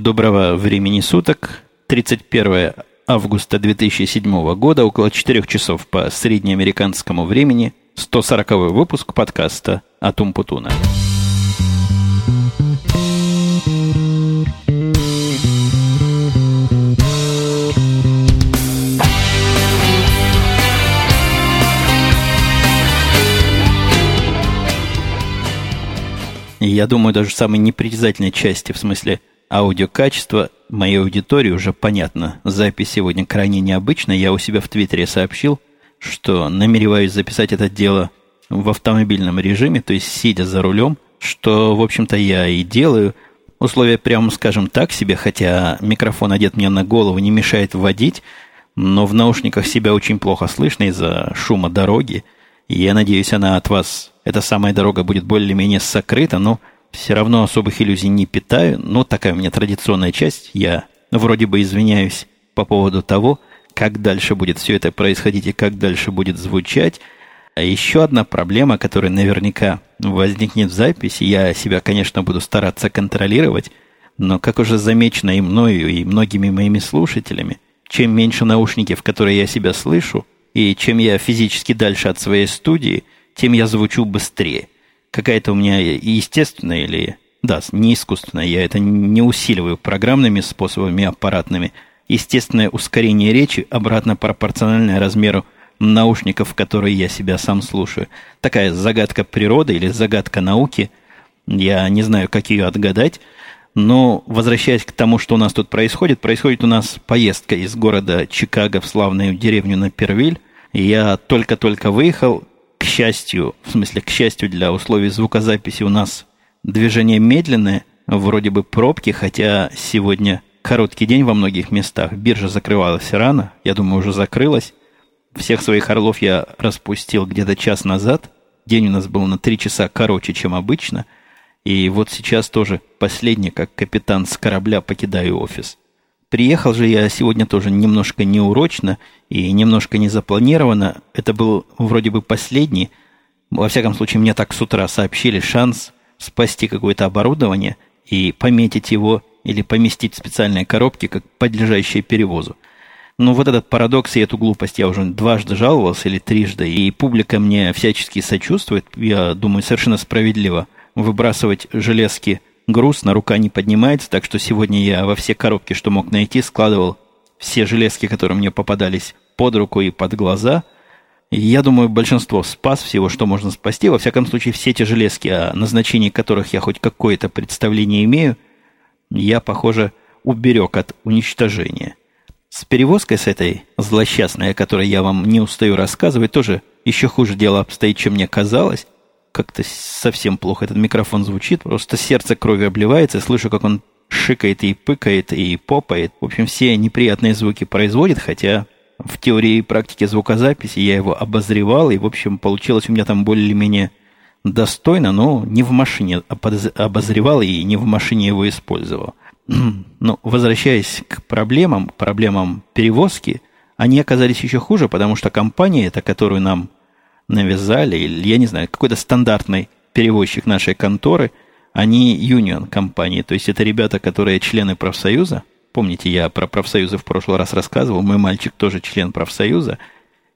Доброго времени суток. 31 августа 2007 года, около 4 часов по среднеамериканскому времени, 140 выпуск подкаста «Атум Путуна». Я думаю, даже самой непритязательной части, в смысле аудиокачества моей аудитории уже понятно. Запись сегодня крайне необычная. Я у себя в Твиттере сообщил, что намереваюсь записать это дело в автомобильном режиме, то есть сидя за рулем, что, в общем-то, я и делаю. Условия, прямо скажем так себе, хотя микрофон одет мне на голову, не мешает водить, но в наушниках себя очень плохо слышно из-за шума дороги. И я надеюсь, она от вас, эта самая дорога будет более-менее сокрыта, но все равно особых иллюзий не питаю. Но такая у меня традиционная часть. Я вроде бы извиняюсь по поводу того, как дальше будет все это происходить и как дальше будет звучать. А еще одна проблема, которая наверняка возникнет в записи, я себя, конечно, буду стараться контролировать, но, как уже замечено и мною, и многими моими слушателями, чем меньше наушники, в которые я себя слышу, и чем я физически дальше от своей студии, тем я звучу быстрее. Какая-то у меня естественная или... Да, не искусственная, я это не усиливаю программными способами аппаратными. Естественное ускорение речи обратно пропорциональное размеру наушников, в которые я себя сам слушаю. Такая загадка природы или загадка науки. Я не знаю, как ее отгадать. Но, возвращаясь к тому, что у нас тут происходит, происходит у нас поездка из города Чикаго в славную деревню на Первиль. Я только-только выехал. К счастью, в смысле, к счастью для условий звукозаписи у нас движение медленное, вроде бы пробки, хотя сегодня короткий день во многих местах. Биржа закрывалась рано, я думаю, уже закрылась. Всех своих орлов я распустил где-то час назад. День у нас был на три часа короче, чем обычно – и вот сейчас тоже последний, как капитан с корабля, покидаю офис. Приехал же я сегодня тоже немножко неурочно и немножко незапланированно. Это был вроде бы последний, во всяком случае, мне так с утра сообщили, шанс спасти какое-то оборудование и пометить его или поместить в специальные коробки, как подлежащие перевозу. Но вот этот парадокс и эту глупость я уже дважды жаловался или трижды, и публика мне всячески сочувствует, я думаю, совершенно справедливо – выбрасывать железки грустно, рука не поднимается, так что сегодня я во все коробки, что мог найти, складывал все железки, которые мне попадались под руку и под глаза. И я думаю, большинство спас всего, что можно спасти. Во всяком случае, все эти железки, о назначении которых я хоть какое-то представление имею, я, похоже, уберег от уничтожения. С перевозкой с этой злосчастной, о которой я вам не устаю рассказывать, тоже еще хуже дело обстоит, чем мне казалось как-то совсем плохо этот микрофон звучит. Просто сердце крови обливается. Слышу, как он шикает и пыкает, и попает. В общем, все неприятные звуки производит, хотя в теории и практике звукозаписи я его обозревал, и, в общем, получилось у меня там более-менее достойно, но не в машине обозревал и не в машине его использовал. Но возвращаясь к проблемам, проблемам перевозки, они оказались еще хуже, потому что компания, эта, которую нам навязали, или, я не знаю, какой-то стандартный перевозчик нашей конторы, они юнион компании, то есть это ребята, которые члены профсоюза. Помните, я про профсоюзы в прошлый раз рассказывал, мой мальчик тоже член профсоюза.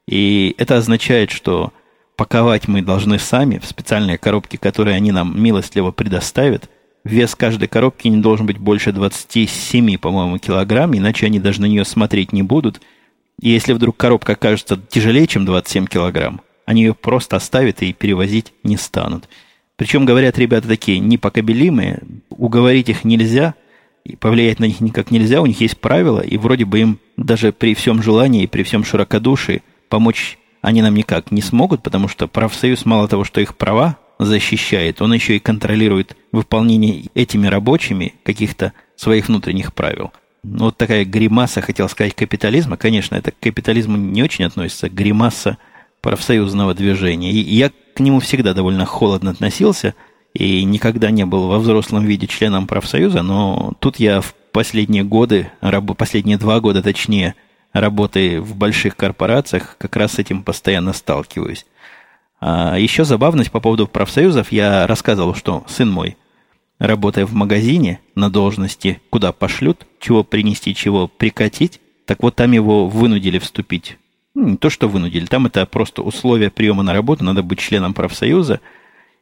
И это означает, что паковать мы должны сами в специальные коробки, которые они нам милостливо предоставят. Вес каждой коробки не должен быть больше 27, по-моему, килограмм, иначе они даже на нее смотреть не будут. И если вдруг коробка окажется тяжелее, чем 27 килограмм, они ее просто оставят и перевозить не станут. Причем, говорят ребята такие непокобелимые, уговорить их нельзя, и повлиять на них никак нельзя, у них есть правила, и вроде бы им даже при всем желании и при всем широкодушии помочь они нам никак не смогут, потому что профсоюз мало того, что их права защищает, он еще и контролирует выполнение этими рабочими каких-то своих внутренних правил. Ну, вот такая гримаса, хотел сказать, капитализма. Конечно, это к капитализму не очень относится. Гримаса – профсоюзного движения. И я к нему всегда довольно холодно относился и никогда не был во взрослом виде членом профсоюза, но тут я в последние годы, последние два года точнее, работы в больших корпорациях, как раз с этим постоянно сталкиваюсь. А еще забавность по поводу профсоюзов. Я рассказывал, что сын мой работая в магазине на должности, куда пошлют, чего принести, чего прикатить, так вот там его вынудили вступить. Ну, не то, что вынудили, там это просто условия приема на работу, надо быть членом профсоюза.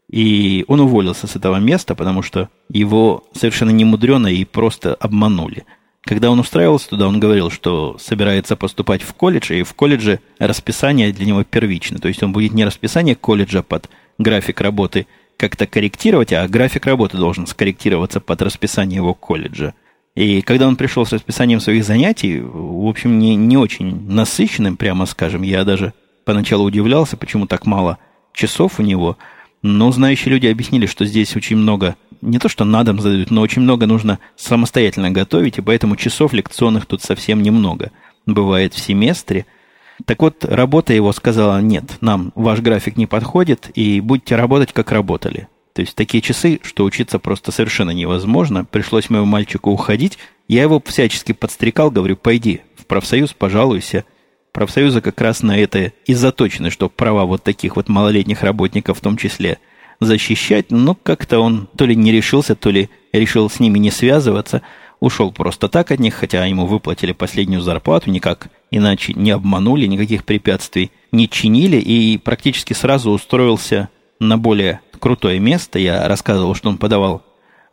И он уволился с этого места, потому что его совершенно немудрено и просто обманули. Когда он устраивался туда, он говорил, что собирается поступать в колледж, и в колледже расписание для него первично. То есть он будет не расписание колледжа под график работы как-то корректировать, а график работы должен скорректироваться под расписание его колледжа. И когда он пришел с расписанием своих занятий, в общем, не, не очень насыщенным, прямо скажем, я даже поначалу удивлялся, почему так мало часов у него, но знающие люди объяснили, что здесь очень много, не то что на дом задают, но очень много нужно самостоятельно готовить, и поэтому часов лекционных тут совсем немного бывает в семестре. Так вот, работа его сказала, нет, нам ваш график не подходит, и будете работать, как работали. То есть такие часы, что учиться просто совершенно невозможно. Пришлось моему мальчику уходить. Я его всячески подстрекал, говорю, пойди в профсоюз, пожалуйся. Профсоюзы как раз на это и заточены, что права вот таких вот малолетних работников в том числе защищать. Но как-то он то ли не решился, то ли решил с ними не связываться. Ушел просто так от них, хотя ему выплатили последнюю зарплату, никак иначе не обманули, никаких препятствий не чинили и практически сразу устроился на более крутое место. Я рассказывал, что он подавал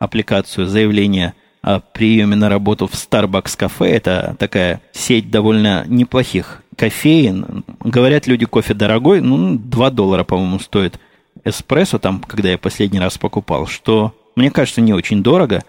аппликацию заявление о приеме на работу в Starbucks кафе. Это такая сеть довольно неплохих кофеин. Говорят, люди, кофе дорогой, ну, 2 доллара, по-моему, стоит эспрессо там, когда я последний раз покупал, что, мне кажется, не очень дорого,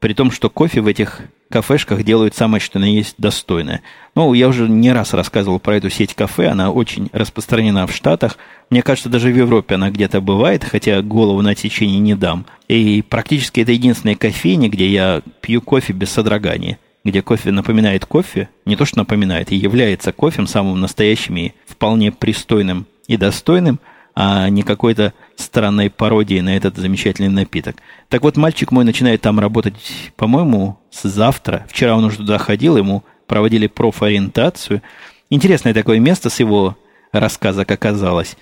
при том, что кофе в этих кафешках делают самое, что на есть, достойное. Ну, я уже не раз рассказывал про эту сеть кафе, она очень распространена в Штатах. Мне кажется, даже в Европе она где-то бывает, хотя голову на течение не дам. И практически это единственная кофейня, где я пью кофе без содрогания где кофе напоминает кофе, не то что напоминает, и является кофем самым настоящим и вполне пристойным и достойным – а не какой-то странной пародией на этот замечательный напиток. Так вот, мальчик мой начинает там работать, по-моему, с завтра. Вчера он уже туда ходил, ему проводили профориентацию. Интересное такое место с его рассказа, как оказалось.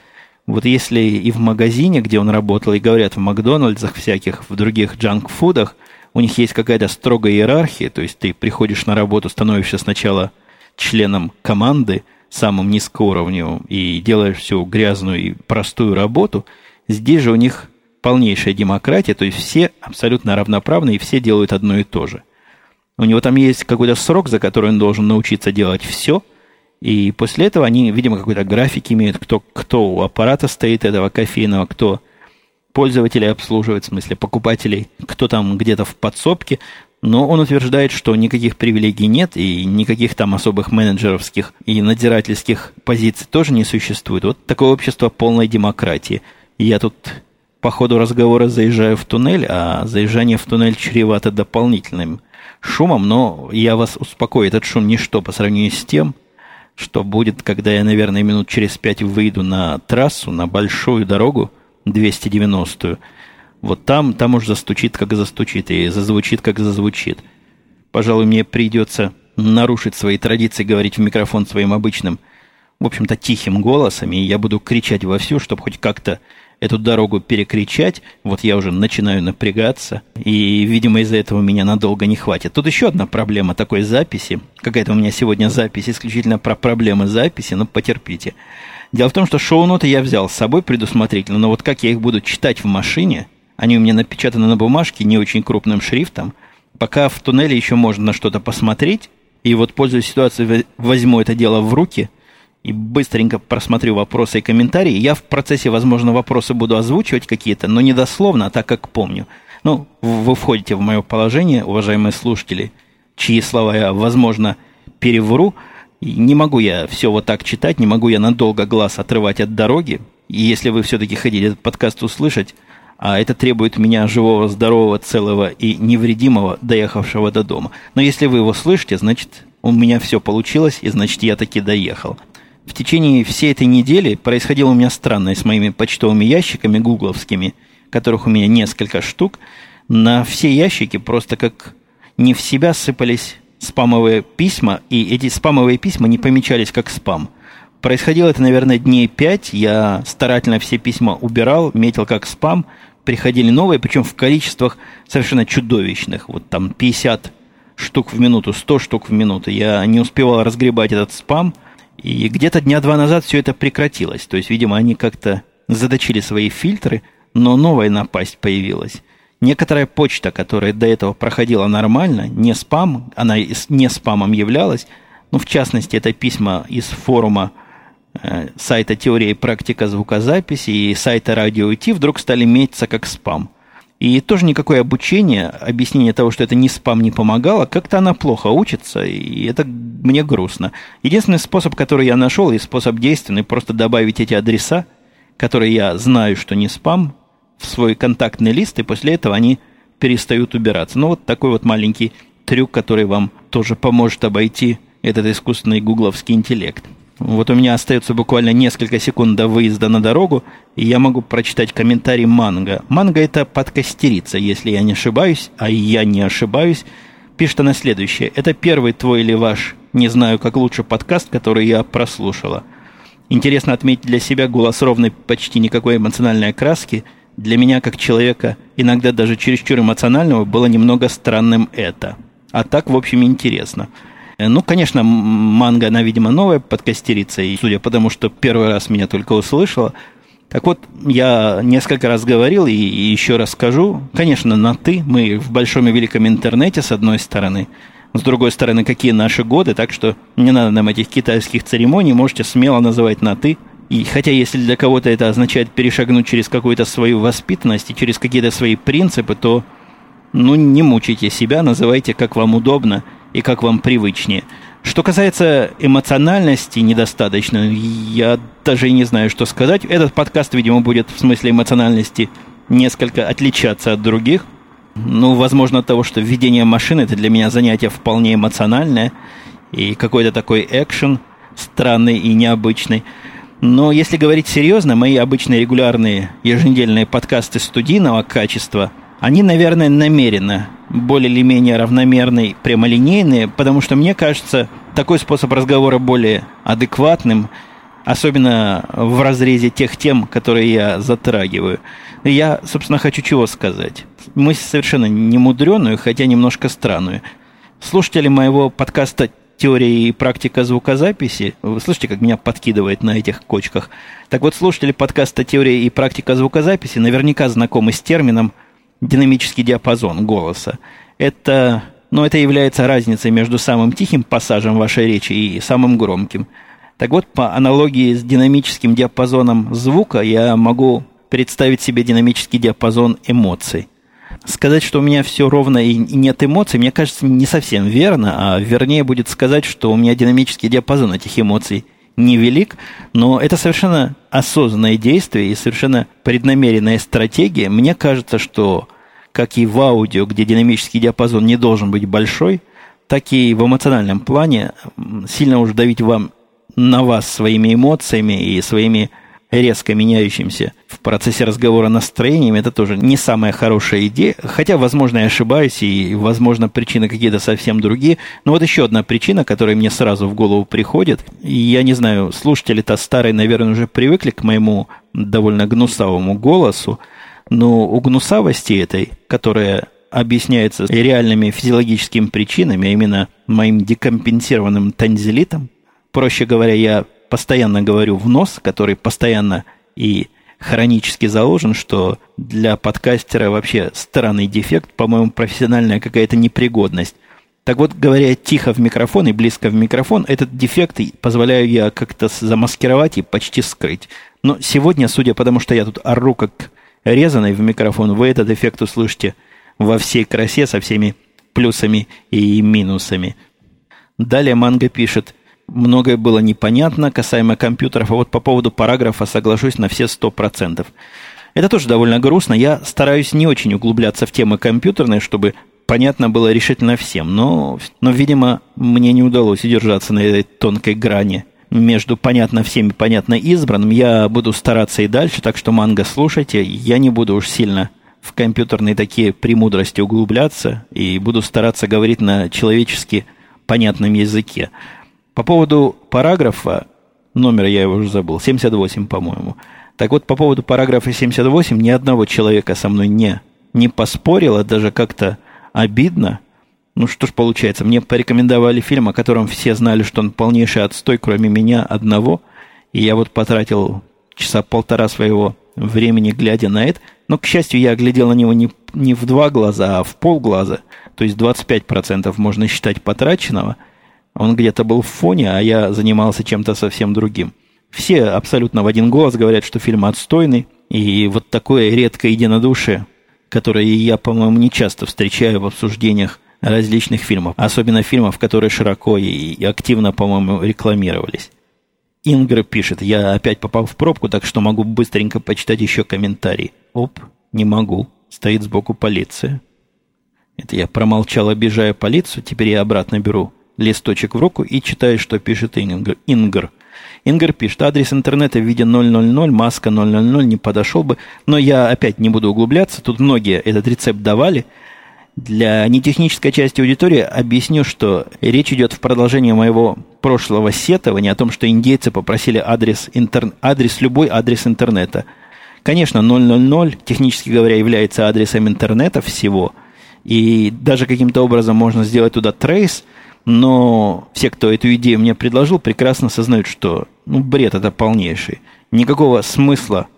Вот если и в магазине, где он работал, и говорят в Макдональдсах всяких, в других джанк-фудах, у них есть какая-то строгая иерархия, то есть ты приходишь на работу, становишься сначала членом команды – самым низкоуровневым и делаешь всю грязную и простую работу, здесь же у них полнейшая демократия, то есть все абсолютно равноправны и все делают одно и то же. У него там есть какой-то срок, за который он должен научиться делать все, и после этого они, видимо, какой-то график имеют, кто, кто у аппарата стоит этого кофейного, кто пользователей обслуживает, в смысле покупателей, кто там где-то в подсобке. Но он утверждает, что никаких привилегий нет и никаких там особых менеджеровских и надзирательских позиций тоже не существует. Вот такое общество полной демократии. Я тут по ходу разговора заезжаю в туннель, а заезжание в туннель чревато дополнительным шумом, но я вас успокою, этот шум ничто по сравнению с тем, что будет, когда я, наверное, минут через пять выйду на трассу, на большую дорогу 290-ю, вот там, там уж застучит, как застучит, и зазвучит, как зазвучит. Пожалуй, мне придется нарушить свои традиции, говорить в микрофон своим обычным, в общем-то, тихим голосом, и я буду кричать вовсю, чтобы хоть как-то эту дорогу перекричать. Вот я уже начинаю напрягаться, и, видимо, из-за этого меня надолго не хватит. Тут еще одна проблема такой записи. Какая-то у меня сегодня запись исключительно про проблемы записи, но потерпите. Дело в том, что шоу-ноты я взял с собой предусмотрительно, но вот как я их буду читать в машине – они у меня напечатаны на бумажке не очень крупным шрифтом. Пока в туннеле еще можно на что-то посмотреть. И вот, пользуясь ситуацией, возьму это дело в руки и быстренько просмотрю вопросы и комментарии. Я в процессе, возможно, вопросы буду озвучивать какие-то, но не дословно, а так, как помню. Ну, вы входите в мое положение, уважаемые слушатели, чьи слова я, возможно, перевру. Не могу я все вот так читать, не могу я надолго глаз отрывать от дороги. И если вы все-таки хотите этот подкаст услышать, а это требует меня живого, здорового, целого и невредимого, доехавшего до дома. Но если вы его слышите, значит, у меня все получилось, и значит, я таки доехал. В течение всей этой недели происходило у меня странное с моими почтовыми ящиками гугловскими, которых у меня несколько штук. На все ящики просто как не в себя сыпались спамовые письма, и эти спамовые письма не помечались как спам. Происходило это, наверное, дней пять. Я старательно все письма убирал, метил как спам. приходили новые, причем в количествах совершенно чудовищных. Вот там 50 штук в минуту, 100 штук в минуту. Я не успевал разгребать этот спам, и где-то дня два назад все это прекратилось. То есть, видимо, они как-то задочили свои фильтры, но новая напасть появилась. Некоторая почта, которая до этого проходила нормально, не спам, она не спамом являлась, ну, в частности, это письма из форума э, сайта «Теория и практика звукозаписи» и сайта «Радио IT» вдруг стали метиться как спам. И тоже никакое обучение, объяснение того, что это не спам, не помогало. Как-то она плохо учится, и это мне грустно. Единственный способ, который я нашел, и способ действенный, просто добавить эти адреса, которые я знаю, что не спам, в свой контактный лист, и после этого они перестают убираться. Ну, вот такой вот маленький трюк, который вам тоже поможет обойти этот искусственный гугловский интеллект. Вот у меня остается буквально несколько секунд до выезда на дорогу, и я могу прочитать комментарий Манго. Манго это подкастерица, если я не ошибаюсь, а я не ошибаюсь. Пишет она следующее. Это первый твой или ваш, не знаю, как лучше подкаст, который я прослушала. Интересно отметить для себя голос ровный, почти никакой эмоциональной окраски. Для меня, как человека, иногда даже чересчур эмоционального, было немного странным это. А так, в общем, интересно. Ну, конечно, манга, она, видимо, новая подкастерица, и судя по тому, что первый раз меня только услышала, так вот, я несколько раз говорил и, и еще раз скажу, конечно, на «ты», мы в большом и великом интернете, с одной стороны, с другой стороны, какие наши годы, так что не надо нам этих китайских церемоний, можете смело называть на «ты», и хотя если для кого-то это означает перешагнуть через какую-то свою воспитанность и через какие-то свои принципы, то ну, не мучайте себя, называйте как вам удобно – и как вам привычнее. Что касается эмоциональности недостаточно, я даже не знаю, что сказать. Этот подкаст, видимо, будет в смысле эмоциональности несколько отличаться от других. Ну, возможно, от того, что введение машины это для меня занятие вполне эмоциональное и какой-то такой экшен странный и необычный. Но если говорить серьезно, мои обычные регулярные еженедельные подкасты студийного качества – они, наверное, намеренно более или менее равномерные, прямолинейные, потому что мне кажется, такой способ разговора более адекватным, особенно в разрезе тех тем, которые я затрагиваю. Я, собственно, хочу чего сказать. Мысль совершенно не мудреную, хотя немножко странную. Слушатели моего подкаста «Теория и практика звукозаписи», вы слышите, как меня подкидывает на этих кочках. Так вот, слушатели подкаста «Теория и практика звукозаписи» наверняка знакомы с термином – динамический диапазон голоса. Это, ну, это является разницей между самым тихим пассажем вашей речи и самым громким. Так вот, по аналогии с динамическим диапазоном звука, я могу представить себе динамический диапазон эмоций. Сказать, что у меня все ровно и нет эмоций, мне кажется, не совсем верно, а вернее будет сказать, что у меня динамический диапазон этих эмоций – невелик, но это совершенно осознанное действие и совершенно преднамеренная стратегия. Мне кажется, что как и в аудио, где динамический диапазон не должен быть большой, так и в эмоциональном плане сильно уж давить вам на вас своими эмоциями и своими резко меняющимся в процессе разговора настроениями, это тоже не самая хорошая идея. Хотя, возможно, я ошибаюсь, и, возможно, причины какие-то совсем другие. Но вот еще одна причина, которая мне сразу в голову приходит. И я не знаю, слушатели-то старые, наверное, уже привыкли к моему довольно гнусавому голосу. Но у гнусавости этой, которая объясняется реальными физиологическими причинами, а именно моим декомпенсированным танзелитом, проще говоря, я постоянно говорю в нос, который постоянно и хронически заложен, что для подкастера вообще странный дефект, по-моему, профессиональная какая-то непригодность. Так вот, говоря тихо в микрофон и близко в микрофон, этот дефект позволяю я как-то замаскировать и почти скрыть. Но сегодня, судя по тому, что я тут ору как резаный в микрофон, вы этот эффект услышите во всей красе со всеми плюсами и минусами. Далее Манго пишет – многое было непонятно касаемо компьютеров, а вот по поводу параграфа соглашусь на все сто процентов. Это тоже довольно грустно. Я стараюсь не очень углубляться в темы компьютерные, чтобы понятно было решительно всем. Но, но, видимо, мне не удалось удержаться на этой тонкой грани между понятно всем и понятно избранным. Я буду стараться и дальше, так что манго слушайте. Я не буду уж сильно в компьютерные такие премудрости углубляться и буду стараться говорить на человечески понятном языке. По поводу параграфа, номер я его уже забыл, 78, по-моему. Так вот, по поводу параграфа 78 ни одного человека со мной не, не поспорило, даже как-то обидно. Ну что ж получается, мне порекомендовали фильм, о котором все знали, что он полнейший отстой, кроме меня одного. И я вот потратил часа полтора своего времени, глядя на это. Но, к счастью, я глядел на него не, не в два глаза, а в полглаза. То есть 25% можно считать потраченного. Он где-то был в фоне, а я занимался чем-то совсем другим. Все абсолютно в один голос говорят, что фильм отстойный. И вот такое редкое единодушие, которое я, по-моему, не часто встречаю в обсуждениях различных фильмов. Особенно фильмов, которые широко и активно, по-моему, рекламировались. Ингр пишет, я опять попал в пробку, так что могу быстренько почитать еще комментарий. Оп, не могу. Стоит сбоку полиция. Это я промолчал, обижая полицию. Теперь я обратно беру листочек в руку и читаю, что пишет Ингр. Ингр. Ингр пишет, адрес интернета в виде 000, маска 000 не подошел бы, но я опять не буду углубляться. Тут многие этот рецепт давали – для нетехнической части аудитории объясню, что речь идет в продолжении моего прошлого сетования о том, что индейцы попросили адрес, интер... адрес любой адрес интернета. Конечно, 000, технически говоря, является адресом интернета всего, и даже каким-то образом можно сделать туда трейс, но все, кто эту идею мне предложил, прекрасно сознают, что ну, бред это полнейший. Никакого смысла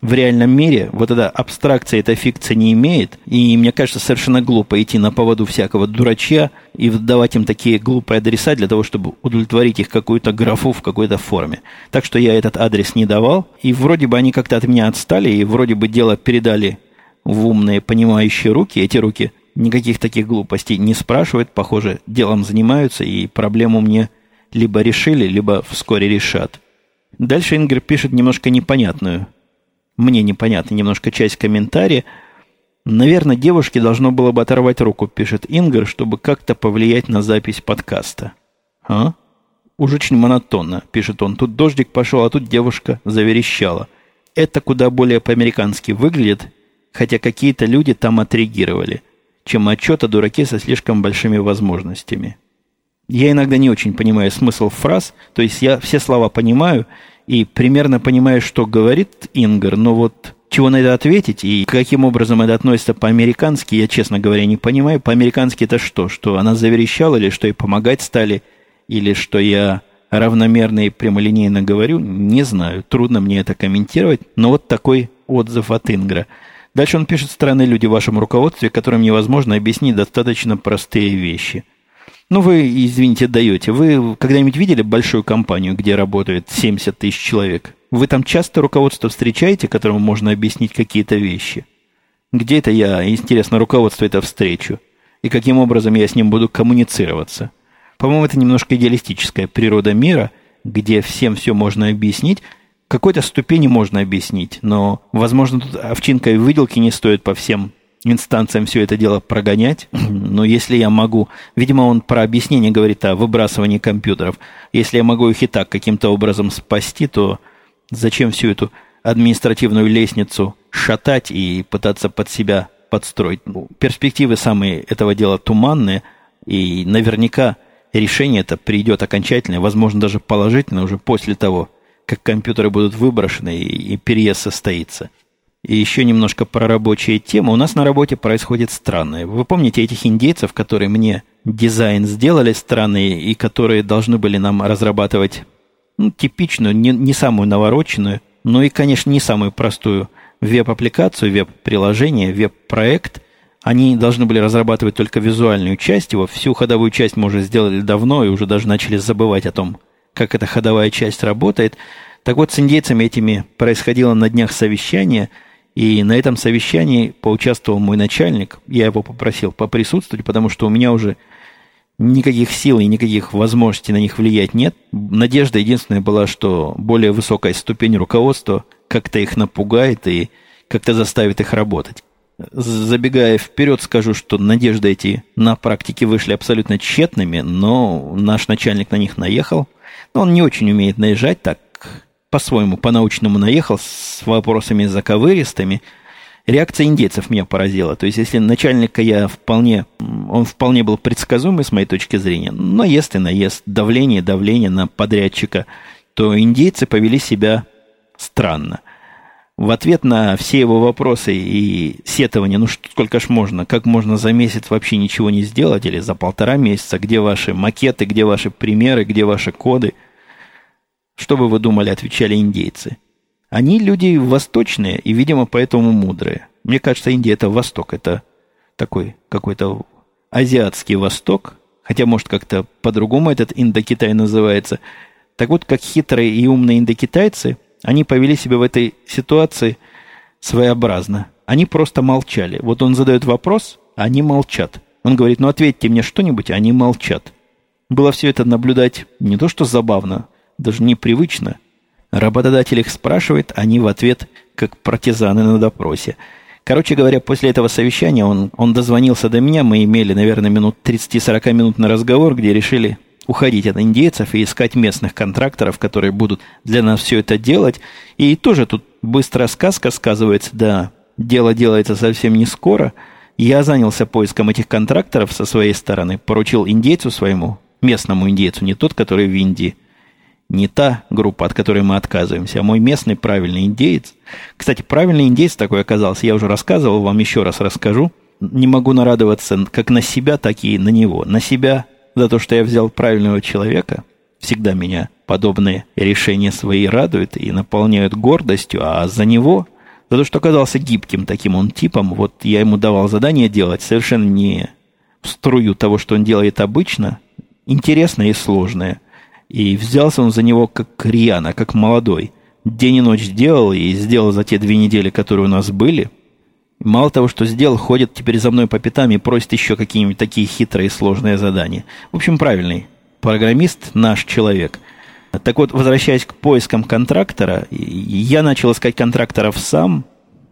в реальном мире вот эта абстракция, эта фикция не имеет. И мне кажется, совершенно глупо идти на поводу всякого дурачья и давать им такие глупые адреса для того, чтобы удовлетворить их какую-то графу в какой-то форме. Так что я этот адрес не давал. И вроде бы они как-то от меня отстали, и вроде бы дело передали в умные, понимающие руки. Эти руки никаких таких глупостей не спрашивают, похоже, делом занимаются, и проблему мне либо решили, либо вскоре решат. Дальше Ингер пишет немножко непонятную мне непонятна немножко часть комментария. Наверное, девушке должно было бы оторвать руку, пишет Ингар, чтобы как-то повлиять на запись подкаста. А? Уж очень монотонно, пишет он. Тут дождик пошел, а тут девушка заверещала. Это куда более по-американски выглядит, хотя какие-то люди там отреагировали, чем отчет о дураке со слишком большими возможностями. Я иногда не очень понимаю смысл фраз, то есть я все слова понимаю, и примерно понимаю, что говорит Ингар, но вот чего на это ответить и каким образом это относится по-американски, я, честно говоря, не понимаю. По-американски это что? Что она заверещала или что ей помогать стали, или что я равномерно и прямолинейно говорю, не знаю. Трудно мне это комментировать, но вот такой отзыв от Ингра. Дальше он пишет «Странные люди в вашем руководстве, которым невозможно объяснить достаточно простые вещи». Ну, вы, извините, даете. Вы когда-нибудь видели большую компанию, где работает 70 тысяч человек? Вы там часто руководство встречаете, которому можно объяснить какие-то вещи? Где это я, интересно, руководство это встречу? И каким образом я с ним буду коммуницироваться? По-моему, это немножко идеалистическая природа мира, где всем все можно объяснить. Какой-то ступени можно объяснить, но, возможно, тут овчинка и выделки не стоит по всем инстанциям все это дело прогонять. Но если я могу... Видимо, он про объяснение говорит о выбрасывании компьютеров. Если я могу их и так каким-то образом спасти, то зачем всю эту административную лестницу шатать и пытаться под себя подстроить? Ну, перспективы самые этого дела туманные, и наверняка решение это придет окончательное, возможно, даже положительное уже после того, как компьютеры будут выброшены и, и переезд состоится. И еще немножко про рабочие темы. У нас на работе происходит странное. Вы помните этих индейцев, которые мне дизайн сделали странный и которые должны были нам разрабатывать ну, типичную, не, не самую навороченную, но и, конечно, не самую простую веб-аппликацию, веб-приложение, веб-проект. Они должны были разрабатывать только визуальную часть его. Всю ходовую часть мы уже сделали давно и уже даже начали забывать о том, как эта ходовая часть работает. Так вот, с индейцами этими происходило на днях совещание – и на этом совещании поучаствовал мой начальник. Я его попросил поприсутствовать, потому что у меня уже никаких сил и никаких возможностей на них влиять нет. Надежда единственная была, что более высокая ступень руководства как-то их напугает и как-то заставит их работать. Забегая вперед, скажу, что надежды эти на практике вышли абсолютно тщетными, но наш начальник на них наехал. Он не очень умеет наезжать так, по-своему, по-научному наехал с вопросами заковыристыми. Реакция индейцев меня поразила. То есть, если начальника я вполне, он вполне был предсказуемый с моей точки зрения, наезд и наезд, давление, давление на подрядчика, то индейцы повели себя странно. В ответ на все его вопросы и сетования, ну сколько ж можно, как можно за месяц вообще ничего не сделать, или за полтора месяца, где ваши макеты, где ваши примеры, где ваши коды, что бы вы думали, отвечали индейцы. Они люди восточные и, видимо, поэтому мудрые. Мне кажется, Индия это Восток, это такой какой-то азиатский Восток, хотя, может, как-то по-другому этот Индокитай называется. Так вот, как хитрые и умные индокитайцы – они повели себя в этой ситуации своеобразно. Они просто молчали. Вот он задает вопрос, а они молчат. Он говорит, ну ответьте мне что-нибудь, а они молчат. Было все это наблюдать не то что забавно, даже непривычно. Работодатель их спрашивает, они в ответ как партизаны на допросе. Короче говоря, после этого совещания он, он дозвонился до меня, мы имели, наверное, минут 30-40 минут на разговор, где решили уходить от индейцев и искать местных контракторов, которые будут для нас все это делать. И тоже тут быстрая сказка сказывается, да, дело делается совсем не скоро. Я занялся поиском этих контракторов со своей стороны, поручил индейцу своему, местному индейцу, не тот, который в Индии, не та группа, от которой мы отказываемся, а мой местный правильный индеец. Кстати, правильный индеец такой оказался, я уже рассказывал, вам еще раз расскажу. Не могу нарадоваться как на себя, так и на него. На себя за то, что я взял правильного человека. Всегда меня подобные решения свои радуют и наполняют гордостью, а за него, за то, что оказался гибким таким он типом, вот я ему давал задание делать совершенно не в струю того, что он делает обычно, интересное и сложное. И взялся он за него как рьяно, как молодой. День и ночь делал, и сделал за те две недели, которые у нас были – Мало того, что сделал, ходит теперь за мной по пятам и просит еще какие-нибудь такие хитрые сложные задания. В общем, правильный. Программист наш человек. Так вот, возвращаясь к поискам контрактора, я начал искать контракторов сам,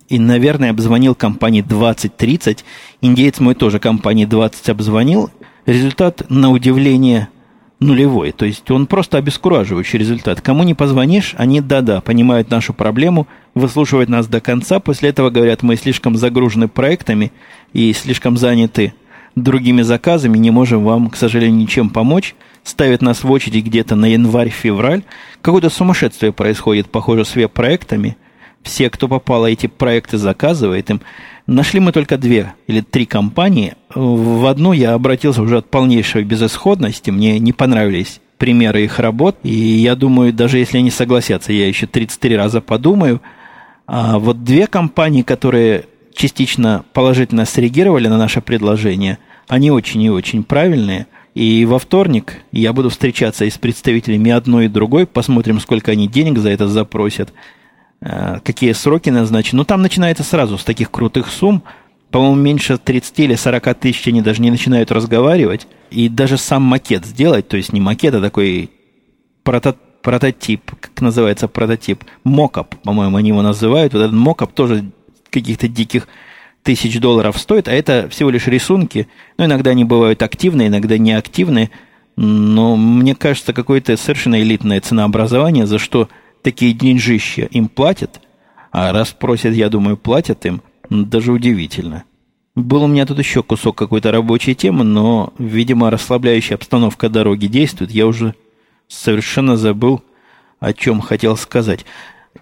и, наверное, обзвонил компании 20-30. Индеец мой тоже компании 20 обзвонил. Результат, на удивление, нулевой. То есть он просто обескураживающий результат. Кому не позвонишь, они да-да, понимают нашу проблему, выслушивают нас до конца. После этого говорят, мы слишком загружены проектами и слишком заняты другими заказами, не можем вам, к сожалению, ничем помочь. Ставят нас в очередь где-то на январь-февраль. Какое-то сумасшествие происходит, похоже, с веб-проектами. Все, кто попало, эти проекты заказывает им. Нашли мы только две или три компании. В одну я обратился уже от полнейшей безысходности. Мне не понравились примеры их работ. И я думаю, даже если они согласятся, я еще 33 раза подумаю. А вот две компании, которые частично положительно среагировали на наше предложение, они очень и очень правильные. И во вторник я буду встречаться и с представителями одной и другой, посмотрим, сколько они денег за это запросят. Э, какие сроки назначены. Ну, там начинается сразу с таких крутых сумм. По-моему, меньше 30 или 40 тысяч они даже не начинают разговаривать. И даже сам макет сделать, то есть не макет, а такой прото прототип, как называется прототип, мокап, по-моему, они его называют. Вот этот мокап тоже каких-то диких тысяч долларов стоит, а это всего лишь рисунки. Ну, иногда они бывают активные, иногда неактивные. Но мне кажется, какое-то совершенно элитное ценообразование, за что такие деньжища им платят, а раз просят, я думаю, платят им, даже удивительно. Был у меня тут еще кусок какой-то рабочей темы, но, видимо, расслабляющая обстановка дороги действует. Я уже совершенно забыл, о чем хотел сказать.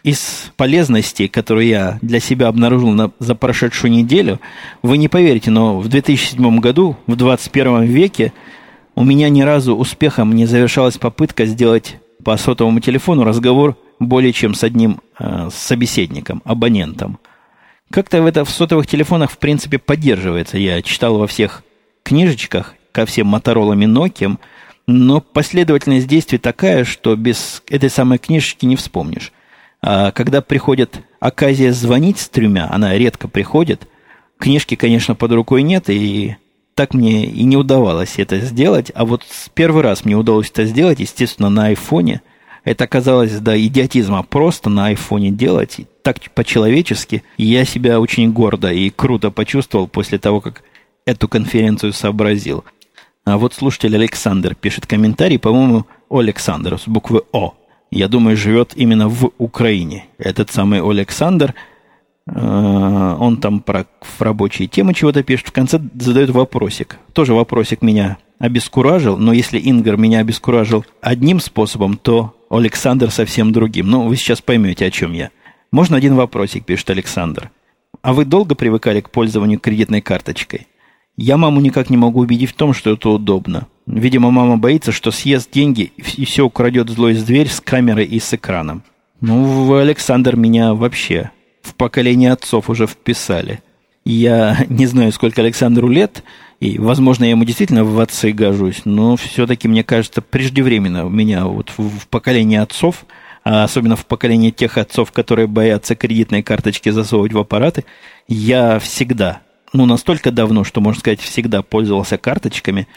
Из полезностей, которые я для себя обнаружил на, за прошедшую неделю, вы не поверите, но в 2007 году, в 21 веке, у меня ни разу успехом не завершалась попытка сделать по сотовому телефону разговор более чем с одним э, собеседником, абонентом. Как-то это в сотовых телефонах, в принципе, поддерживается. Я читал во всех книжечках, ко всем Моторолам и Nokia, но последовательность действий такая, что без этой самой книжечки не вспомнишь. А когда приходит оказия звонить с тремя, она редко приходит, книжки, конечно, под рукой нет, и так мне и не удавалось это сделать. А вот первый раз мне удалось это сделать, естественно, на айфоне – это оказалось до идиотизма просто на айфоне делать, так по-человечески. Я себя очень гордо и круто почувствовал после того, как эту конференцию сообразил. А вот слушатель Александр пишет комментарий, по-моему, Александр с буквы О. Я думаю, живет именно в Украине. Этот самый Александр, э, он там про рабочие темы чего-то пишет, в конце задает вопросик. Тоже вопросик меня обескуражил, но если Ингар меня обескуражил одним способом, то Александр совсем другим. Ну, вы сейчас поймете, о чем я. Можно один вопросик, пишет Александр. А вы долго привыкали к пользованию кредитной карточкой? Я маму никак не могу убедить в том, что это удобно. Видимо, мама боится, что съест деньги и все украдет злой с дверь с камерой и с экраном. Ну, вы, Александр, меня вообще в поколение отцов уже вписали. Я не знаю, сколько Александру лет, и, возможно, я ему действительно в отцы гожусь, но все-таки, мне кажется, преждевременно у меня вот в, в поколении отцов, а особенно в поколении тех отцов, которые боятся кредитные карточки засовывать в аппараты, я всегда, ну, настолько давно, что, можно сказать, всегда пользовался карточками,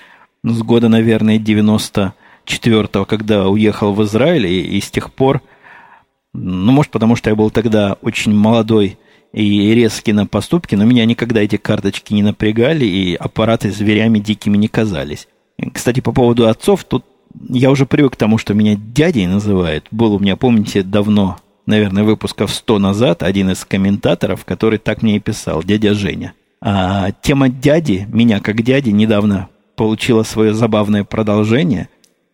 с года, наверное, 94-го, когда уехал в Израиль, и, и с тех пор, ну, может, потому что я был тогда очень молодой и резкий на поступки, но меня никогда эти карточки не напрягали, и аппараты зверями дикими не казались. Кстати, по поводу отцов, тут я уже привык к тому, что меня дядей называют. Был у меня, помните, давно, наверное, выпусков 100 назад, один из комментаторов, который так мне и писал, дядя Женя. А тема дяди, меня как дяди, недавно получила свое забавное продолжение.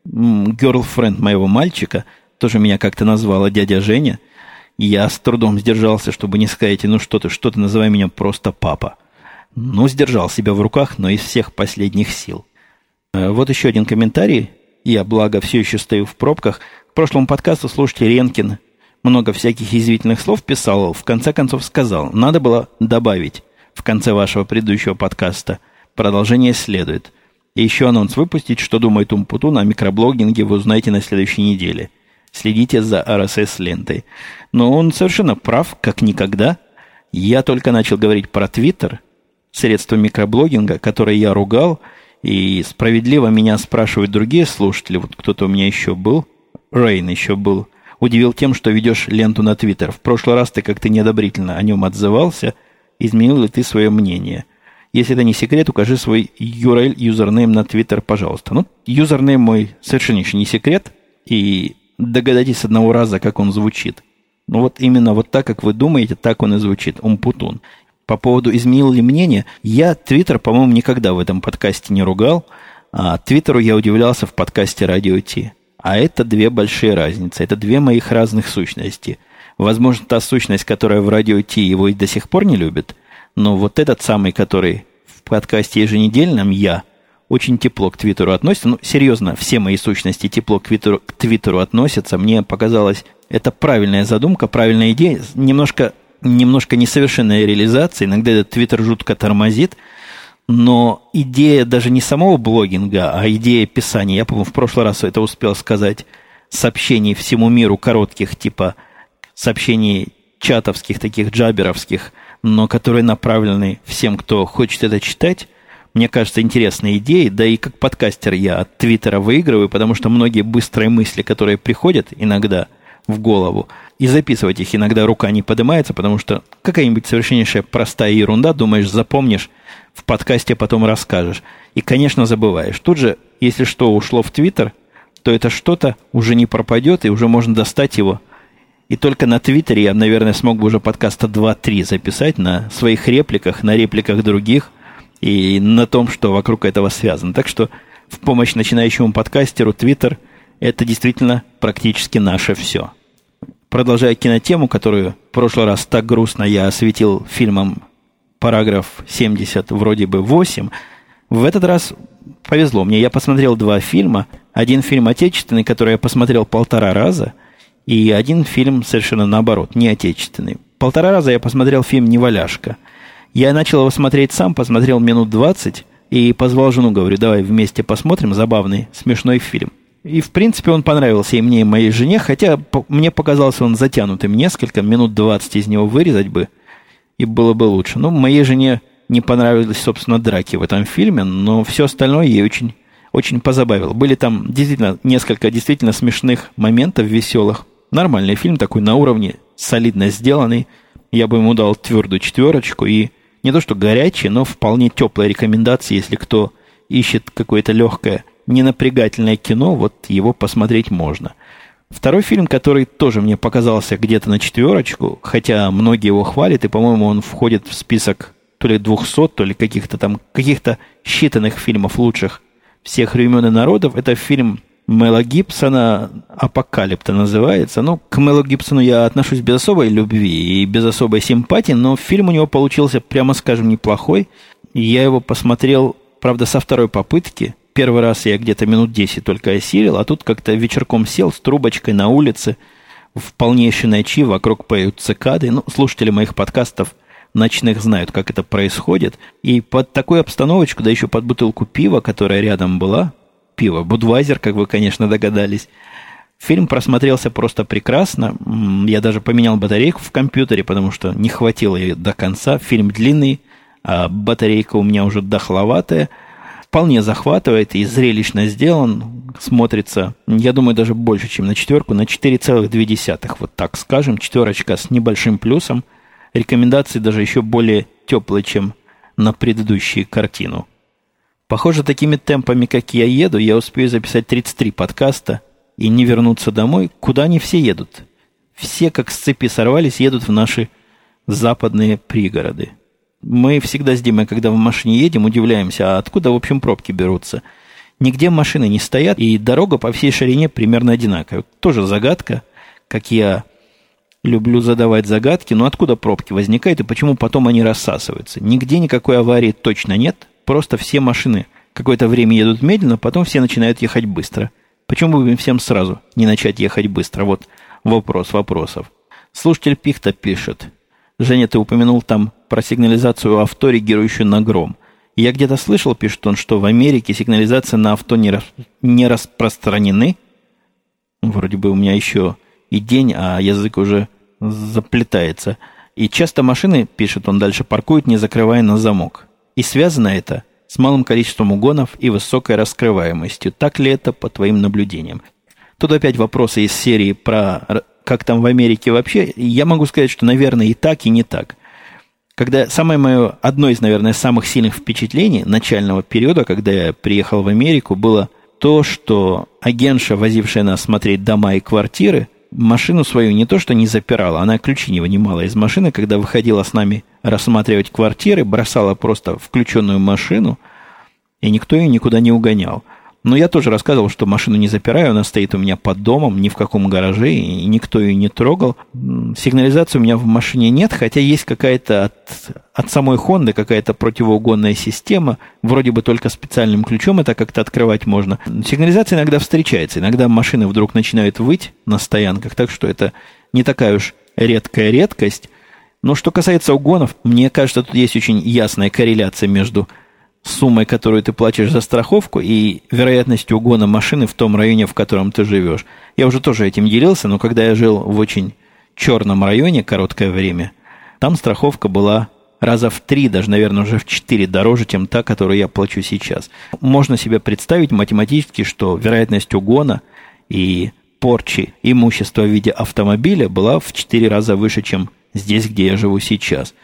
Герлфренд моего мальчика тоже меня как-то назвала дядя Женя. Я с трудом сдержался, чтобы не сказать, ну что ты, что ты, называй меня просто папа. Ну, сдержал себя в руках, но из всех последних сил. Э, вот еще один комментарий. Я, благо, все еще стою в пробках. К прошлому подкасту слушайте Ренкин много всяких язвительных слов писал, в конце концов сказал, надо было добавить в конце вашего предыдущего подкаста. Продолжение следует. И еще анонс выпустить, что думает Умпутун о микроблогинге, вы узнаете на следующей неделе. Следите за RSS-лентой. Но он совершенно прав, как никогда. Я только начал говорить про Твиттер, средство микроблогинга, которое я ругал, и справедливо меня спрашивают другие слушатели, вот кто-то у меня еще был, Рейн еще был, удивил тем, что ведешь ленту на Твиттер. В прошлый раз ты как-то неодобрительно о нем отзывался, изменил ли ты свое мнение – если это не секрет, укажи свой URL, username на Твиттер, пожалуйста. Ну, username мой совершенно еще не секрет. И догадайтесь одного раза, как он звучит. Ну, вот именно вот так, как вы думаете, так он и звучит. Умпутун. По поводу изменил ли мнение, я Твиттер, по-моему, никогда в этом подкасте не ругал. А Твиттеру я удивлялся в подкасте Радио Ти. А это две большие разницы. Это две моих разных сущности. Возможно, та сущность, которая в Радио Ти его и до сих пор не любит – но вот этот самый, который в подкасте еженедельном, я, очень тепло к Твиттеру относится. Ну, серьезно, все мои сущности тепло к Твиттеру, к Твиттеру относятся. Мне показалось, это правильная задумка, правильная идея. Немножко, немножко несовершенная реализация. Иногда этот Твиттер жутко тормозит. Но идея даже не самого блогинга, а идея писания, я, по-моему, в прошлый раз это успел сказать, сообщений всему миру коротких, типа сообщений чатовских, таких джаберовских – но которые направлены всем, кто хочет это читать, мне кажется, интересной идеей. Да и как подкастер я от Твиттера выигрываю, потому что многие быстрые мысли, которые приходят иногда в голову, и записывать их иногда рука не поднимается, потому что какая-нибудь совершеннейшая простая ерунда, думаешь, запомнишь, в подкасте потом расскажешь. И, конечно, забываешь. Тут же, если что ушло в Твиттер, то это что-то уже не пропадет, и уже можно достать его – и только на Твиттере я, наверное, смог бы уже подкаста 2-3 записать на своих репликах, на репликах других и на том, что вокруг этого связано. Так что в помощь начинающему подкастеру Твиттер – это действительно практически наше все. Продолжая кинотему, которую в прошлый раз так грустно я осветил фильмом параграф 70, вроде бы 8, в этот раз повезло мне. Я посмотрел два фильма. Один фильм отечественный, который я посмотрел полтора раза – и один фильм совершенно наоборот, не отечественный. Полтора раза я посмотрел фильм «Неваляшка». Я начал его смотреть сам, посмотрел минут 20 и позвал жену, говорю, давай вместе посмотрим забавный, смешной фильм. И, в принципе, он понравился и мне, и моей жене, хотя мне показался он затянутым несколько, минут 20 из него вырезать бы, и было бы лучше. Ну, моей жене не понравились, собственно, драки в этом фильме, но все остальное ей очень, очень позабавило. Были там действительно несколько действительно смешных моментов, веселых. Нормальный фильм такой на уровне, солидно сделанный. Я бы ему дал твердую четверочку и не то что горячий, но вполне теплая рекомендация, если кто ищет какое-то легкое, ненапрягательное кино, вот его посмотреть можно. Второй фильм, который тоже мне показался где-то на четверочку, хотя многие его хвалят, и, по-моему, он входит в список то ли 200, то ли каких-то там, каких-то считанных фильмов лучших всех времен и народов, это фильм Мэла Гибсона «Апокалипта» называется. Ну, к Мэлу Гибсону я отношусь без особой любви и без особой симпатии, но фильм у него получился, прямо скажем, неплохой. Я его посмотрел, правда, со второй попытки. Первый раз я где-то минут 10 только осилил, а тут как-то вечерком сел с трубочкой на улице в полнейшей ночи, вокруг поют цикады. Ну, слушатели моих подкастов ночных знают, как это происходит. И под такую обстановочку, да еще под бутылку пива, которая рядом была, пиво. Будвайзер, как вы, конечно, догадались. Фильм просмотрелся просто прекрасно. Я даже поменял батарейку в компьютере, потому что не хватило ее до конца. Фильм длинный, а батарейка у меня уже дохловатая. Вполне захватывает и зрелищно сделан. Смотрится, я думаю, даже больше, чем на четверку, на 4,2. Вот так скажем. Четверочка с небольшим плюсом. Рекомендации даже еще более теплые, чем на предыдущую картину. Похоже, такими темпами, как я еду, я успею записать 33 подкаста и не вернуться домой, куда они все едут. Все, как с цепи сорвались, едут в наши западные пригороды. Мы всегда с Димой, когда в машине едем, удивляемся, а откуда, в общем, пробки берутся. Нигде машины не стоят, и дорога по всей ширине примерно одинаковая. Тоже загадка, как я люблю задавать загадки, но откуда пробки возникают и почему потом они рассасываются. Нигде никакой аварии точно нет, просто все машины какое-то время едут медленно, потом все начинают ехать быстро. Почему бы им всем сразу не начать ехать быстро? Вот вопрос вопросов. Слушатель Пихта пишет. Женя, ты упомянул там про сигнализацию авто, реагирующую на гром. Я где-то слышал, пишет он, что в Америке сигнализация на авто не, рас... не распространены. Вроде бы у меня еще и день, а язык уже заплетается. И часто машины, пишет он дальше, паркуют, не закрывая на замок. И связано это с малым количеством угонов и высокой раскрываемостью. Так ли это по твоим наблюдениям? Тут опять вопросы из серии про как там в Америке вообще. Я могу сказать, что, наверное, и так, и не так. Когда самое мое, одно из, наверное, самых сильных впечатлений начального периода, когда я приехал в Америку, было то, что агентша, возившая нас смотреть дома и квартиры, машину свою не то что не запирала, она ключи не вынимала из машины, когда выходила с нами рассматривать квартиры, бросала просто включенную машину, и никто ее никуда не угонял. Но я тоже рассказывал, что машину не запираю, она стоит у меня под домом, ни в каком гараже, и никто ее не трогал. Сигнализации у меня в машине нет, хотя есть какая-то от, от самой Honda какая-то противоугонная система, вроде бы только специальным ключом это как-то открывать можно. Сигнализация иногда встречается, иногда машины вдруг начинают выть на стоянках, так что это не такая уж редкая редкость. Но что касается угонов, мне кажется, тут есть очень ясная корреляция между суммой, которую ты платишь за страховку, и вероятностью угона машины в том районе, в котором ты живешь. Я уже тоже этим делился, но когда я жил в очень черном районе короткое время, там страховка была раза в три, даже, наверное, уже в четыре дороже, чем та, которую я плачу сейчас. Можно себе представить математически, что вероятность угона и порчи имущества в виде автомобиля была в четыре раза выше, чем здесь, где я живу сейчас –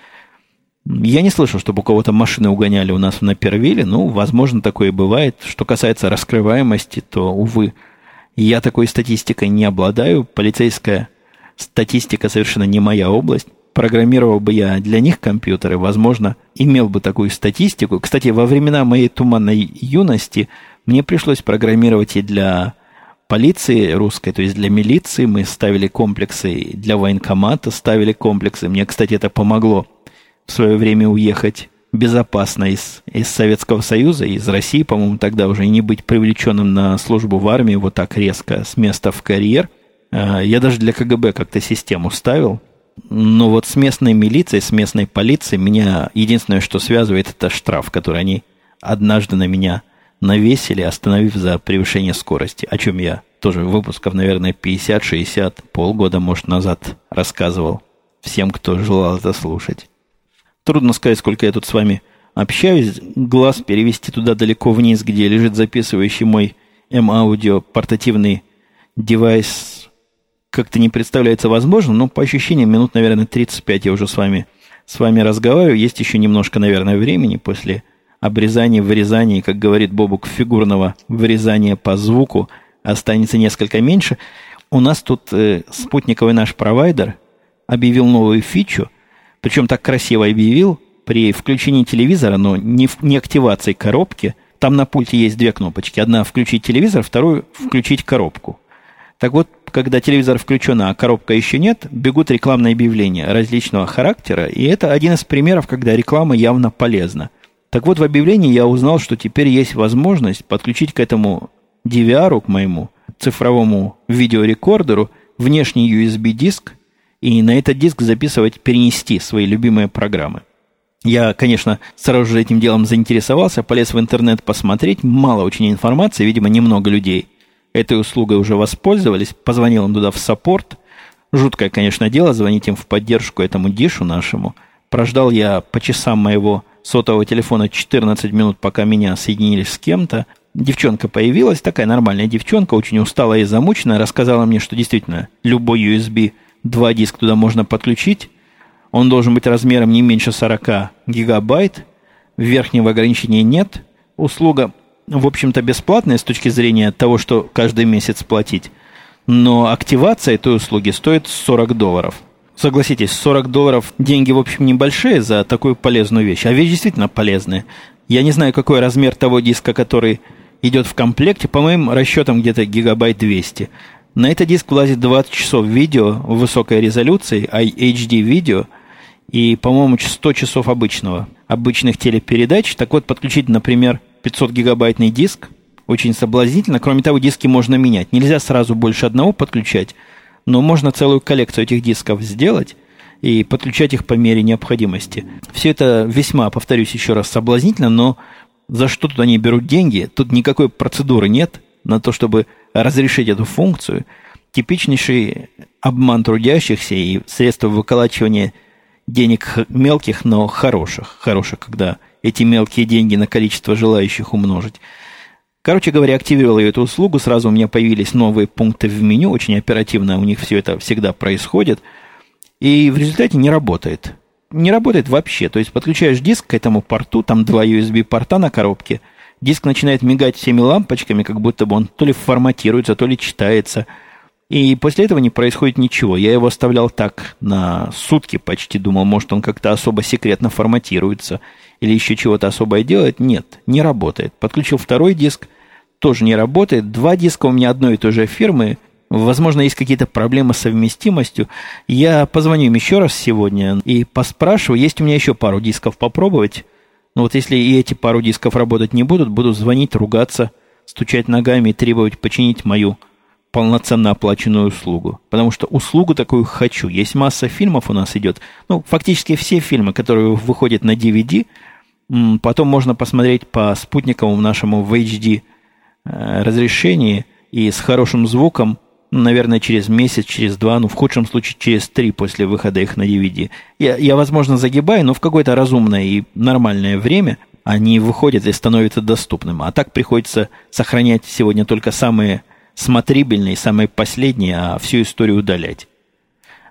я не слышал, чтобы у кого-то машины угоняли у нас на Первиле. Ну, возможно, такое бывает. Что касается раскрываемости, то, увы, я такой статистикой не обладаю. Полицейская статистика совершенно не моя область. Программировал бы я для них компьютеры, возможно, имел бы такую статистику. Кстати, во времена моей туманной юности мне пришлось программировать и для полиции русской, то есть для милиции мы ставили комплексы, для военкомата ставили комплексы. Мне, кстати, это помогло свое время уехать безопасно из, из Советского Союза, из России, по-моему, тогда уже не быть привлеченным на службу в армии вот так резко с места в карьер. А, я даже для КГБ как-то систему ставил. Но вот с местной милицией, с местной полицией меня единственное, что связывает, это штраф, который они однажды на меня навесили, остановив за превышение скорости, о чем я тоже выпусков, наверное, 50-60, полгода, может, назад рассказывал всем, кто желал это слушать. Трудно сказать, сколько я тут с вами общаюсь. Глаз перевести туда далеко вниз, где лежит записывающий мой M-аудио портативный девайс как-то не представляется возможным, но по ощущениям минут, наверное, 35 я уже с вами, с вами разговариваю. Есть еще немножко, наверное, времени после обрезания, вырезания, как говорит Бобук, фигурного вырезания по звуку останется несколько меньше. У нас тут э, спутниковый наш провайдер объявил новую фичу – причем так красиво объявил, при включении телевизора, но не, не активации коробки, там на пульте есть две кнопочки. Одна включить телевизор, вторую включить коробку. Так вот, когда телевизор включен, а коробка еще нет, бегут рекламные объявления различного характера, и это один из примеров, когда реклама явно полезна. Так вот, в объявлении я узнал, что теперь есть возможность подключить к этому DVR, к моему цифровому видеорекордеру, внешний USB-диск, и на этот диск записывать, перенести свои любимые программы. Я, конечно, сразу же этим делом заинтересовался, полез в интернет посмотреть, мало очень информации, видимо, немного людей этой услугой уже воспользовались, позвонил им туда в саппорт. Жуткое, конечно, дело, звонить им в поддержку этому дишу нашему. Прождал я по часам моего сотового телефона 14 минут, пока меня соединили с кем-то. Девчонка появилась, такая нормальная девчонка, очень усталая и замученная, рассказала мне, что действительно любой USB, два диска туда можно подключить. Он должен быть размером не меньше 40 гигабайт. Верхнего ограничения нет. Услуга в общем-то, бесплатная с точки зрения того, что каждый месяц платить. Но активация этой услуги стоит 40 долларов. Согласитесь, 40 долларов деньги, в общем, небольшие за такую полезную вещь. А вещь действительно полезная. Я не знаю, какой размер того диска, который идет в комплекте. По моим расчетам, где-то гигабайт 200. На этот диск влазит 20 часов видео в высокой резолюции, HD видео, и, по-моему, 100 часов обычного, обычных телепередач. Так вот, подключить, например, 500-гигабайтный диск. Очень соблазнительно. Кроме того, диски можно менять. Нельзя сразу больше одного подключать, но можно целую коллекцию этих дисков сделать и подключать их по мере необходимости. Все это весьма, повторюсь еще раз, соблазнительно, но за что туда они берут деньги? Тут никакой процедуры нет на то, чтобы разрешить эту функцию. Типичнейший обман трудящихся и средства выколачивания денег мелких, но хороших. Хороших, когда эти мелкие деньги на количество желающих умножить. Короче говоря, активировал я эту услугу, сразу у меня появились новые пункты в меню, очень оперативно у них все это всегда происходит, и в результате не работает. Не работает вообще, то есть подключаешь диск к этому порту, там два USB-порта на коробке, диск начинает мигать всеми лампочками, как будто бы он то ли форматируется, то ли читается – и после этого не происходит ничего. Я его оставлял так на сутки почти, думал, может, он как-то особо секретно форматируется или еще чего-то особое делает. Нет, не работает. Подключил второй диск, тоже не работает. Два диска у меня одной и той же фирмы. Возможно, есть какие-то проблемы с совместимостью. Я позвоню им еще раз сегодня и поспрашиваю. Есть у меня еще пару дисков попробовать. Но вот если и эти пару дисков работать не будут, буду звонить, ругаться, стучать ногами и требовать починить мою полноценно оплаченную услугу. Потому что услугу такую хочу. Есть масса фильмов у нас идет. Ну, фактически все фильмы, которые выходят на DVD, потом можно посмотреть по спутниковому нашему в HD э, разрешении и с хорошим звуком, наверное, через месяц, через два, ну, в худшем случае, через три после выхода их на DVD. Я, я возможно, загибаю, но в какое-то разумное и нормальное время они выходят и становятся доступным. А так приходится сохранять сегодня только самые смотрибельные, самые последние, а всю историю удалять.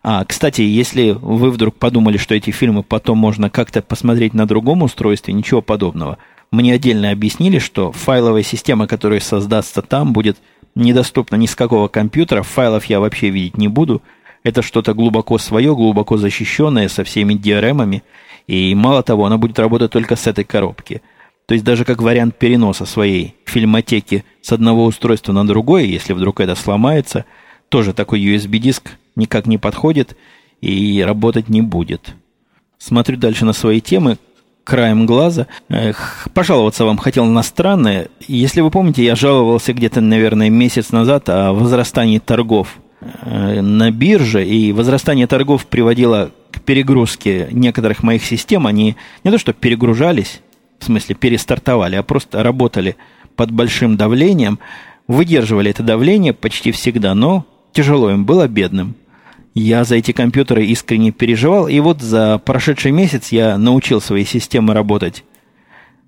А, кстати, если вы вдруг подумали, что эти фильмы потом можно как-то посмотреть на другом устройстве, ничего подобного. Мне отдельно объяснили, что файловая система, которая создастся там, будет недоступна ни с какого компьютера, файлов я вообще видеть не буду. Это что-то глубоко свое, глубоко защищенное, со всеми DRM-ами. И мало того, она будет работать только с этой коробки – то есть даже как вариант переноса своей фильмотеки с одного устройства на другое, если вдруг это сломается, тоже такой USB-диск никак не подходит и работать не будет. Смотрю дальше на свои темы краем глаза. Эх, пожаловаться вам хотел на странное. Если вы помните, я жаловался где-то, наверное, месяц назад о возрастании торгов э, на бирже, и возрастание торгов приводило к перегрузке некоторых моих систем. Они не то что перегружались, в смысле перестартовали, а просто работали под большим давлением, выдерживали это давление почти всегда, но тяжело им было бедным. Я за эти компьютеры искренне переживал, и вот за прошедший месяц я научил свои системы работать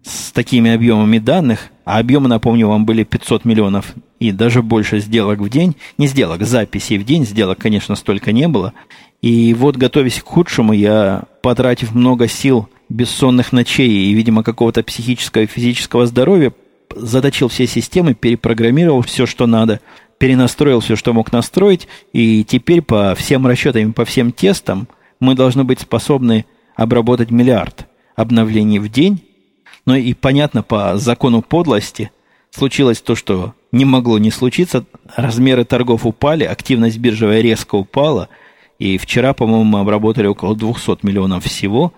с такими объемами данных, а объемы, напомню, вам были 500 миллионов и даже больше сделок в день, не сделок, записей в день, сделок, конечно, столько не было. И вот, готовясь к худшему, я, потратив много сил бессонных ночей и, видимо, какого-то психического и физического здоровья, заточил все системы, перепрограммировал все, что надо, перенастроил все, что мог настроить, и теперь по всем расчетам, по всем тестам мы должны быть способны обработать миллиард обновлений в день. Но и понятно, по закону подлости случилось то, что не могло не случиться. Размеры торгов упали, активность биржевая резко упала. И вчера, по-моему, мы обработали около 200 миллионов всего.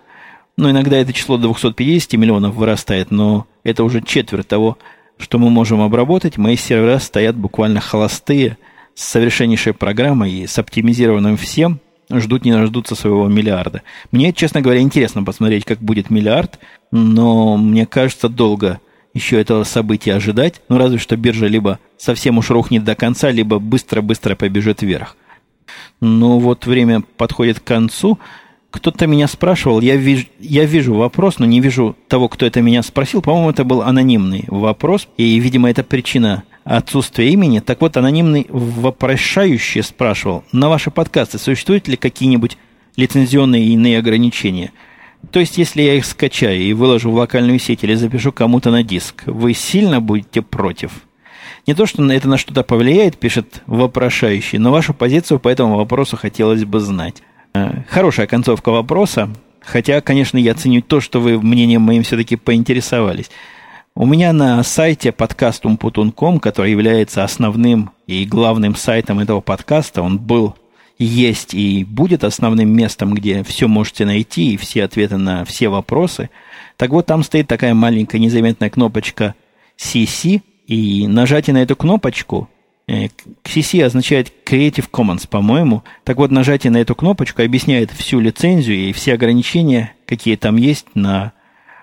Но иногда это число 250 миллионов вырастает, но это уже четверть того, что мы можем обработать. Мои сервера стоят буквально холостые, с совершеннейшей программой и с оптимизированным всем. Ждут не дождутся своего миллиарда. Мне, честно говоря, интересно посмотреть, как будет миллиард, но мне кажется, долго еще этого события ожидать. Ну, разве что биржа либо совсем уж рухнет до конца, либо быстро-быстро побежит вверх. Ну, вот время подходит к концу. Кто-то меня спрашивал, я вижу, я вижу вопрос, но не вижу того, кто это меня спросил. По-моему, это был анонимный вопрос, и, видимо, это причина отсутствия имени. Так вот, анонимный вопрошающий спрашивал, на ваши подкасты существуют ли какие-нибудь лицензионные иные ограничения? То есть, если я их скачаю и выложу в локальную сеть или запишу кому-то на диск, вы сильно будете против? Не то, что это на что-то повлияет, пишет вопрошающий, но вашу позицию по этому вопросу хотелось бы знать. Э, хорошая концовка вопроса. Хотя, конечно, я ценю то, что вы мнением моим все-таки поинтересовались. У меня на сайте подкаст Умпутун.ком, который является основным и главным сайтом этого подкаста, он был, есть и будет основным местом, где все можете найти и все ответы на все вопросы. Так вот, там стоит такая маленькая незаметная кнопочка CC, и нажатие на эту кнопочку CC э, означает Creative Commons, по-моему. Так вот, нажатие на эту кнопочку объясняет всю лицензию и все ограничения, какие там есть на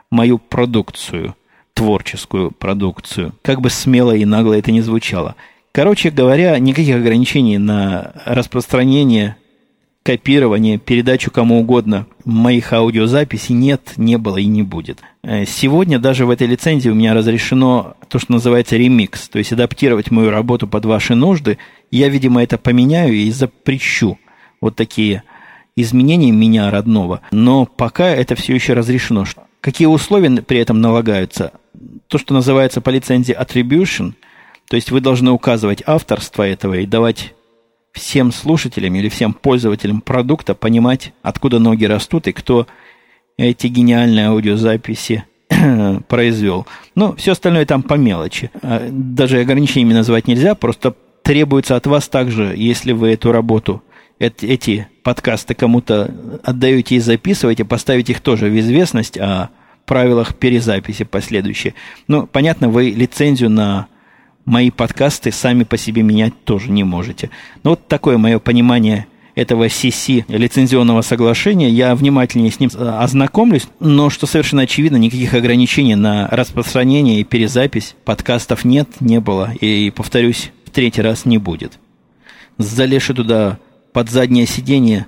мою продукцию, творческую продукцию. Как бы смело и нагло это ни звучало. Короче говоря, никаких ограничений на распространение копирование, передачу кому угодно моих аудиозаписей нет, не было и не будет. Э, сегодня даже в этой лицензии у меня разрешено то, что называется ремикс, то есть адаптировать мою работу под ваши нужды. Я, видимо, это поменяю и запрещу вот такие изменения меня родного. Но пока это все еще разрешено. Какие условия при этом налагаются? То, что называется по лицензии attribution, то есть вы должны указывать авторство этого и давать всем слушателям или всем пользователям продукта понимать, откуда ноги растут и кто эти гениальные аудиозаписи произвел. Но все остальное там по мелочи. А, даже ограничениями назвать нельзя, просто требуется от вас также, если вы эту работу, эти подкасты кому-то отдаете и записываете, поставить их тоже в известность о правилах перезаписи последующие. Ну, понятно, вы лицензию на мои подкасты сами по себе менять тоже не можете. Но вот такое мое понимание этого CC лицензионного соглашения. Я внимательнее с ним э, ознакомлюсь, но что совершенно очевидно, никаких ограничений на распространение и перезапись подкастов нет, не было. И, повторюсь, в третий раз не будет. Залезши туда под заднее сиденье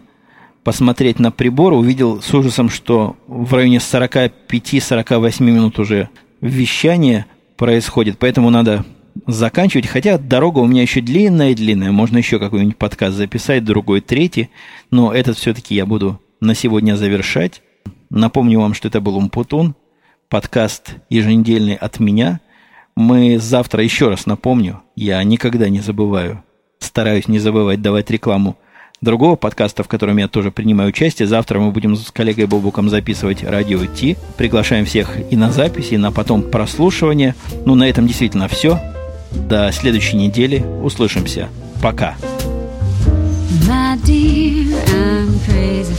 посмотреть на прибор, увидел с ужасом, что в районе 45-48 минут уже вещание происходит, поэтому надо заканчивать. Хотя дорога у меня еще длинная-длинная. Можно еще какой-нибудь подкаст записать, другой, третий. Но этот все-таки я буду на сегодня завершать. Напомню вам, что это был Умпутун. Подкаст еженедельный от меня. Мы завтра, еще раз напомню, я никогда не забываю, стараюсь не забывать давать рекламу другого подкаста, в котором я тоже принимаю участие. Завтра мы будем с коллегой Бобуком записывать радио Ти. Приглашаем всех и на запись, и на потом прослушивание. Ну, на этом действительно все. До следующей недели. Услышимся. Пока. My dear, I'm crazy